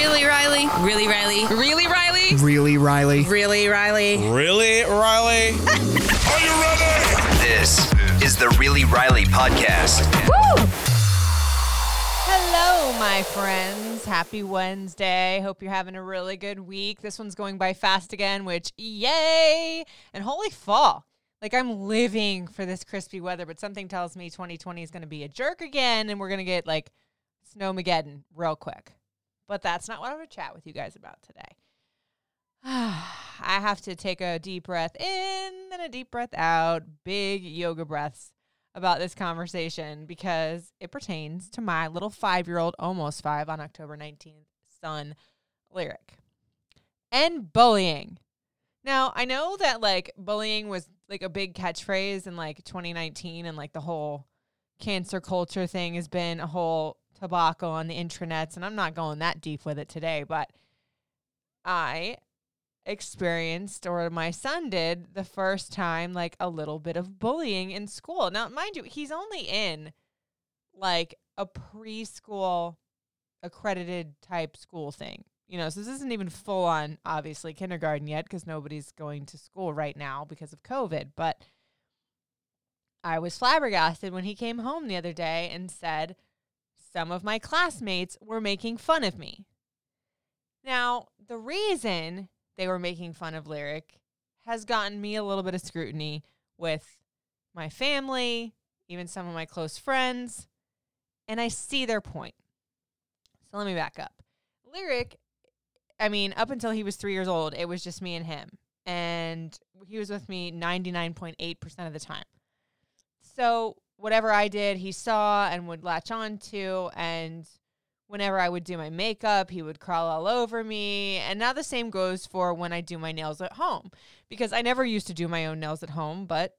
Really, Riley? Really, Riley? Really, Riley? Really, Riley? Really, Riley? Really, Riley? Are you ready? This is the Really Riley podcast. Hello, my friends. Happy Wednesday. Hope you're having a really good week. This one's going by fast again, which yay! And holy fall. Like I'm living for this crispy weather, but something tells me 2020 is going to be a jerk again and we're going to get like snowmageddon real quick. But that's not what I'm to chat with you guys about today. I have to take a deep breath in and a deep breath out, big yoga breaths about this conversation because it pertains to my little five year old, almost five on October 19th, son, Lyric. And bullying. Now, I know that like bullying was like a big catchphrase in like 2019 and like the whole cancel culture thing has been a whole tobacco on the intranets and I'm not going that deep with it today, but I experienced or my son did the first time like a little bit of bullying in school. Now, mind you, he's only in like a preschool accredited type school thing. You know, so this isn't even full on obviously kindergarten yet because nobody's going to school right now because of COVID, but I was flabbergasted when he came home the other day and said some of my classmates were making fun of me. Now, the reason they were making fun of Lyric has gotten me a little bit of scrutiny with my family, even some of my close friends, and I see their point. So let me back up. Lyric, I mean, up until he was three years old, it was just me and him. And he was with me 99.8% of the time. So whatever I did, he saw and would latch on to. And whenever I would do my makeup, he would crawl all over me. And now the same goes for when I do my nails at home because I never used to do my own nails at home, but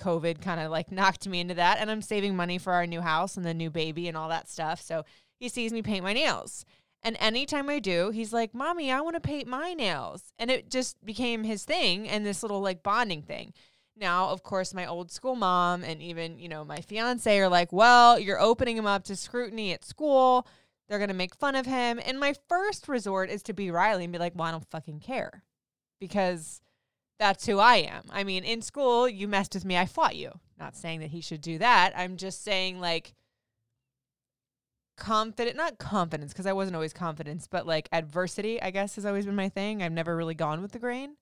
COVID kind of like knocked me into that. And I'm saving money for our new house and the new baby and all that stuff. So he sees me paint my nails. And anytime I do, he's like, Mommy, I want to paint my nails. And it just became his thing and this little like bonding thing. Now, of course, my old school mom and even, you know, my fiance are like, well, you're opening him up to scrutiny at school. They're going to make fun of him. And my first resort is to be Riley and be like, well, I don't fucking care because that's who I am. I mean, in school, you messed with me, I fought you. Not saying that he should do that. I'm just saying, like, confident, not confidence, because I wasn't always confidence, but like adversity, I guess, has always been my thing. I've never really gone with the grain.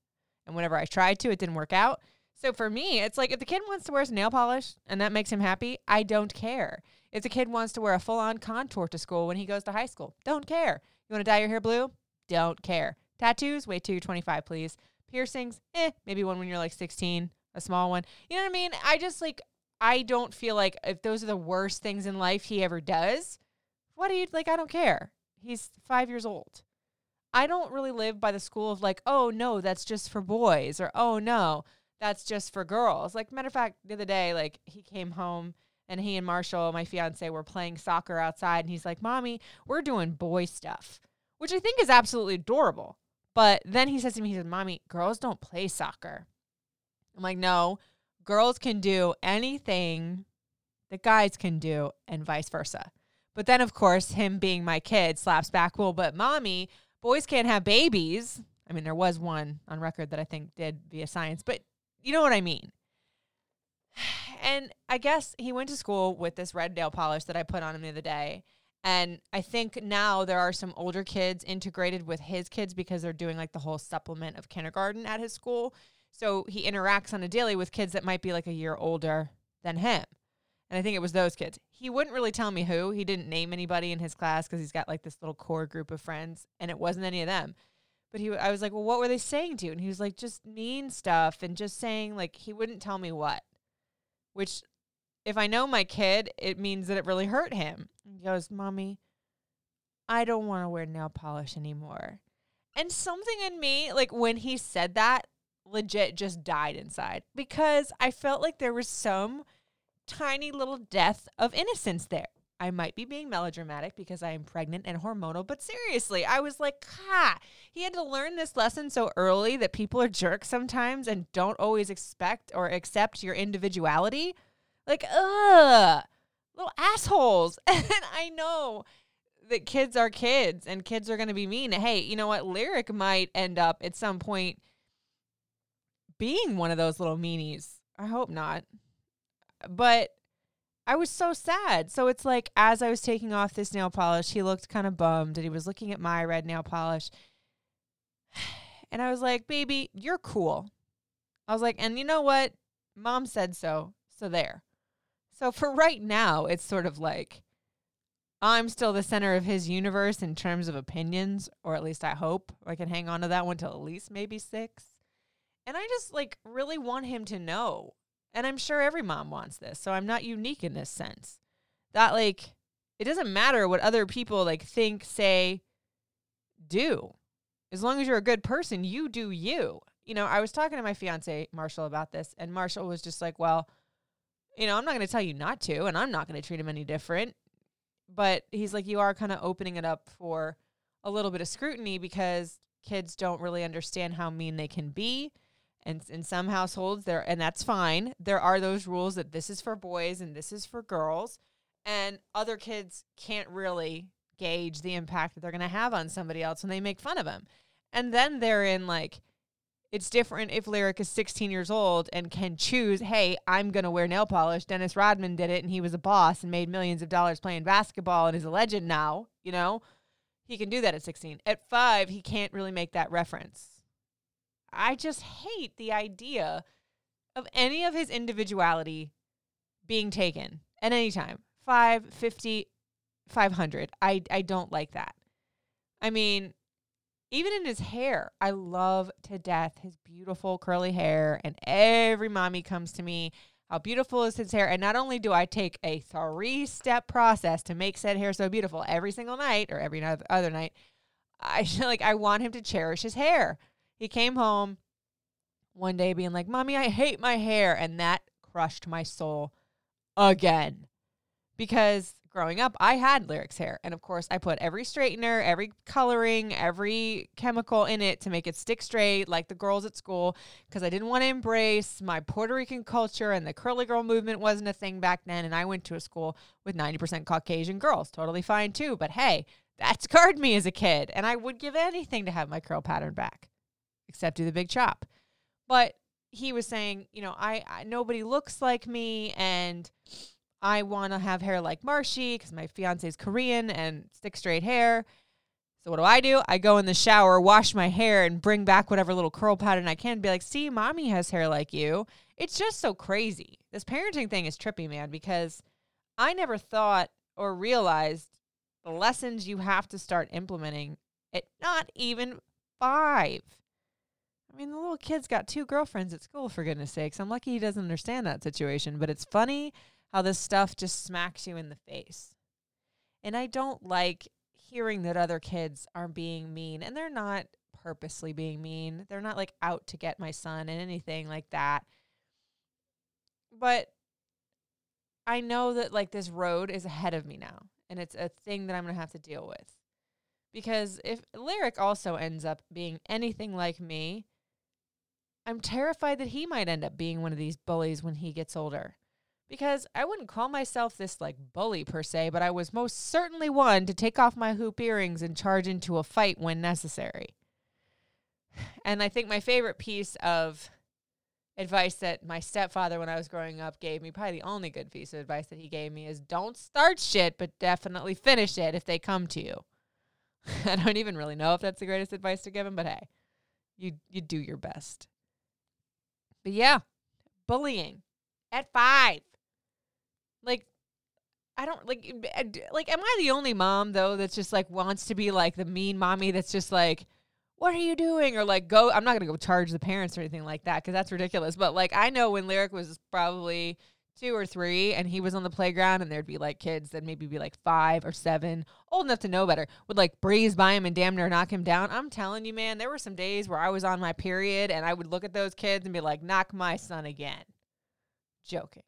And whenever I tried to, it didn't work out. So for me, it's like if the kid wants to wear nail polish and that makes him happy, I don't care. If the kid wants to wear a full on contour to school when he goes to high school, don't care. You want to dye your hair blue? Don't care. Tattoos? Wait till you're 25, please. Piercings? Eh, maybe one when you're like 16, a small one. You know what I mean? I just like, I don't feel like if those are the worst things in life he ever does, what do you like? I don't care. He's five years old. I don't really live by the school of like, oh no, that's just for boys, or oh no, that's just for girls. Like, matter of fact, the other day, like, he came home and he and Marshall, my fiance, were playing soccer outside. And he's like, Mommy, we're doing boy stuff, which I think is absolutely adorable. But then he says to me, He says, Mommy, girls don't play soccer. I'm like, No, girls can do anything that guys can do, and vice versa. But then, of course, him being my kid slaps back, Well, but mommy, boys can't have babies. I mean, there was one on record that I think did via science, but you know what I mean. And I guess he went to school with this red nail polish that I put on him the other day. And I think now there are some older kids integrated with his kids because they're doing like the whole supplement of kindergarten at his school. So he interacts on a daily with kids that might be like a year older than him. And I think it was those kids. He wouldn't really tell me who. He didn't name anybody in his class because he's got like this little core group of friends, and it wasn't any of them. But he, I was like, well, what were they saying to you? And he was like, just mean stuff and just saying like he wouldn't tell me what, which if I know my kid, it means that it really hurt him. He goes, Mommy, I don't want to wear nail polish anymore. And something in me, like when he said that, legit just died inside because I felt like there was some tiny little death of innocence there. I might be being melodramatic because I am pregnant and hormonal, but seriously, I was like, ha, he had to learn this lesson so early that people are jerks sometimes and don't always expect or accept your individuality. Like, ugh, little assholes. And I know that kids are kids and kids are going to be mean. Hey, you know what? Lyric might end up at some point being one of those little meanies. I hope not. But I was so sad. So it's like as I was taking off this nail polish, he looked kind of bummed and he was looking at my red nail polish. And I was like, baby, you're cool. I was like, and you know what? Mom said so. So there. So for right now, it's sort of like I'm still the center of his universe in terms of opinions, or at least I hope I can hang on to that one till at least maybe six. And I just like really want him to know. And I'm sure every mom wants this. So I'm not unique in this sense. That like it doesn't matter what other people like think, say, do. As long as you're a good person, you do you. You know, I was talking to my fiance Marshall about this, and Marshall was just like, Well, you know, I'm not going to tell you not to, and I'm not going to treat him any different. But he's like, You are kind of opening it up for a little bit of scrutiny because kids don't really understand how mean they can be. And in some households, there, and that's fine. There are those rules that this is for boys and this is for girls, and other kids can't really gauge the impact that they're going to have on somebody else when they make fun of them. And then they're in like, it's different if Lyric is 16 years old and can choose, hey, I'm going to wear nail polish. Dennis Rodman did it and he was a boss and made millions of dollars playing basketball and is a legend now, you know? He can do that at 16. At five, he can't really make that reference. I just hate the idea of any of his individuality being taken at any time. 5, 50, 500. I, I don't like that. I mean, even in his hair, I love to death his beautiful curly hair. And every mommy comes to me, how beautiful is his hair? And not only do I take a three step process to make said hair so beautiful every single night or every other night, I like I want him to cherish his hair. He came home one day being like, Mommy, I hate my hair. And that crushed my soul again. Because growing up, I had lyrics hair. And of course, I put every straightener, every coloring, every chemical in it to make it stick straight like the girls at school because I didn't want to embrace my Puerto Rican culture and the curly girl movement wasn't a thing back then. And I went to a school with 90% Caucasian girls. Totally fine too. But hey, that scarred me as a kid. And I would give anything to have my curl pattern back except do the big chop. But he was saying, you know, I, I nobody looks like me and I want to have hair like Marshy because my fiance is Korean and stick straight hair. So what do I do? I go in the shower, wash my hair, and bring back whatever little curl pattern I can. Be like, see, mommy has hair like you. It's just so crazy. This parenting thing is trippy, man, because I never thought or realized the lessons you have to start implementing at not even five. I mean, the little kid's got two girlfriends at school, for goodness sakes. I'm lucky he doesn't understand that situation, but it's funny how this stuff just smacks you in the face. And I don't like hearing that other kids are being mean, and they're not purposely being mean. They're not like out to get my son and anything like that. But I know that like this road is ahead of me now, and it's a thing that I'm going to have to deal with. Because if Lyric also ends up being anything like me, I'm terrified that he might end up being one of these bullies when he gets older. Because I wouldn't call myself this like bully per se, but I was most certainly one to take off my hoop earrings and charge into a fight when necessary. And I think my favorite piece of advice that my stepfather, when I was growing up, gave me, probably the only good piece of advice that he gave me, is don't start shit, but definitely finish it if they come to you. I don't even really know if that's the greatest advice to give him, but hey, you you do your best. But yeah, bullying at five. Like, I don't like uh, like am I the only mom though that's just like wants to be like the mean mommy that's just like what are you doing or like go I'm not going to go charge the parents or anything like that cuz that's ridiculous but like I know when Lyric was probably two or three and he was on the playground and there'd be like kids that maybe be like five or seven, old enough to know better, would like breeze by him and damn near knock him down. I'm telling you, man, there were some days where I was on my period and I would look at those kids and be like, knock my son again. Joking,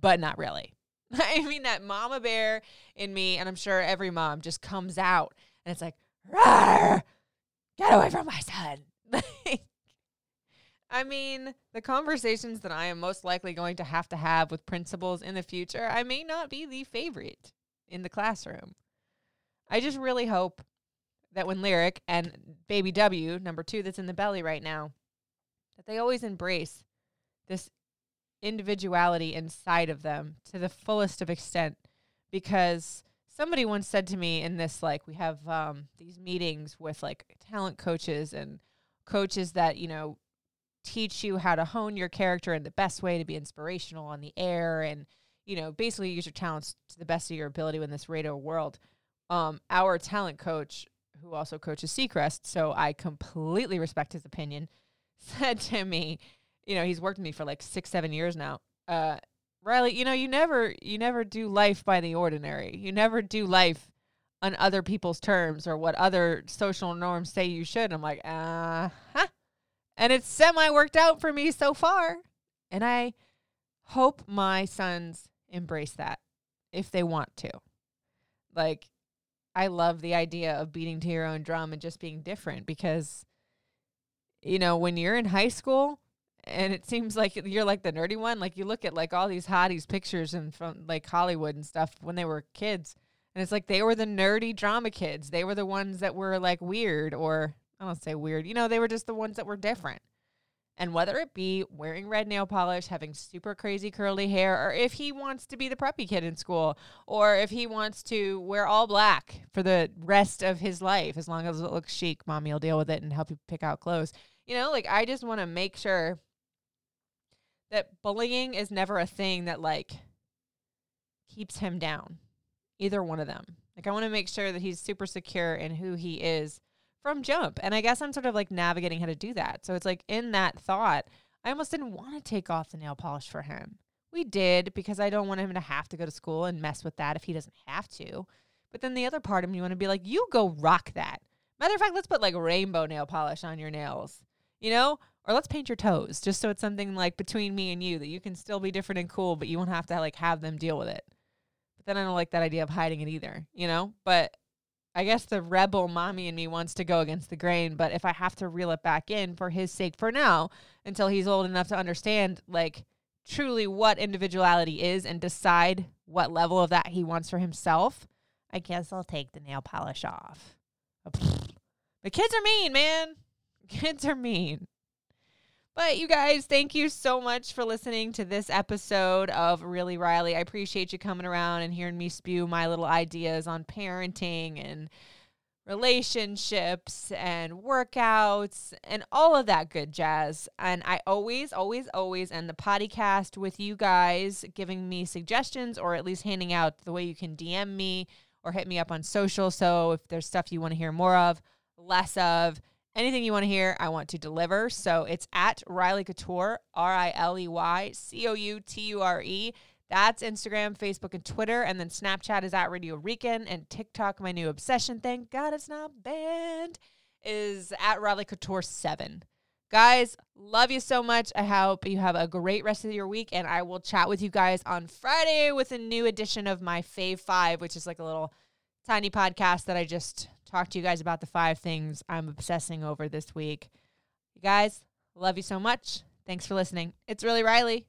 but not really. I mean, that mama bear in me, and I'm sure every mom just comes out and it's like, get away from my son. I mean, the conversations that I am most likely going to have to have with principals in the future, I may not be the favorite in the classroom. I just really hope that when Lyric and baby W, number two that's in the belly right now, that they always embrace this individuality inside of them to the fullest of extent because somebody once said to me in this like we have um, these meetings with like talent coaches and coaches that you know teach you how to hone your character in the best way to be inspirational on the air and you know basically use your talents to the best of your ability in this radio world um, our talent coach who also coaches seacrest so i completely respect his opinion said to me you know, he's worked with me for like six, seven years now. Uh, Riley, you know, you never, you never do life by the ordinary. You never do life on other people's terms or what other social norms say you should. I'm like, uh huh. And it's semi worked out for me so far. And I hope my sons embrace that if they want to. Like, I love the idea of beating to your own drum and just being different because, you know, when you're in high school, and it seems like you're like the nerdy one. Like you look at like all these hotties pictures and from like Hollywood and stuff when they were kids, and it's like they were the nerdy drama kids. They were the ones that were like weird, or I don't say weird. You know, they were just the ones that were different. And whether it be wearing red nail polish, having super crazy curly hair, or if he wants to be the preppy kid in school, or if he wants to wear all black for the rest of his life, as long as it looks chic, mommy will deal with it and help you pick out clothes. You know, like I just want to make sure that bullying is never a thing that like keeps him down. Either one of them. Like I want to make sure that he's super secure in who he is from jump. And I guess I'm sort of like navigating how to do that. So it's like in that thought, I almost didn't want to take off the nail polish for him. We did because I don't want him to have to go to school and mess with that if he doesn't have to. But then the other part of me want to be like, you go rock that. Matter of fact, let's put like rainbow nail polish on your nails. You know, or let's paint your toes just so it's something like between me and you that you can still be different and cool but you won't have to like have them deal with it but then i don't like that idea of hiding it either you know but i guess the rebel mommy in me wants to go against the grain but if i have to reel it back in for his sake for now until he's old enough to understand like truly what individuality is and decide what level of that he wants for himself i guess i'll take the nail polish off. The kids are mean man. Kids are mean but you guys, thank you so much for listening to this episode of Really Riley. I appreciate you coming around and hearing me spew my little ideas on parenting and relationships and workouts and all of that good jazz. And I always, always, always end the podcast with you guys giving me suggestions or at least handing out the way you can DM me or hit me up on social. So if there's stuff you want to hear more of, less of, anything you want to hear, I want to deliver. So it's at Riley Couture, R I L E Y C O U T U R E. That's Instagram, Facebook, and Twitter. And then Snapchat is at Radio Rican. And TikTok, my new obsession, thank God it's not banned, is at Riley Couture 7. Guys, love you so much. I hope you have a great rest of your week. And I will chat with you guys on Friday with a new edition of my Fave 5, which is like a little tiny podcast that I just talk to you guys about the five things I'm obsessing over this week. You guys, love you so much. Thanks for listening. It's really Riley.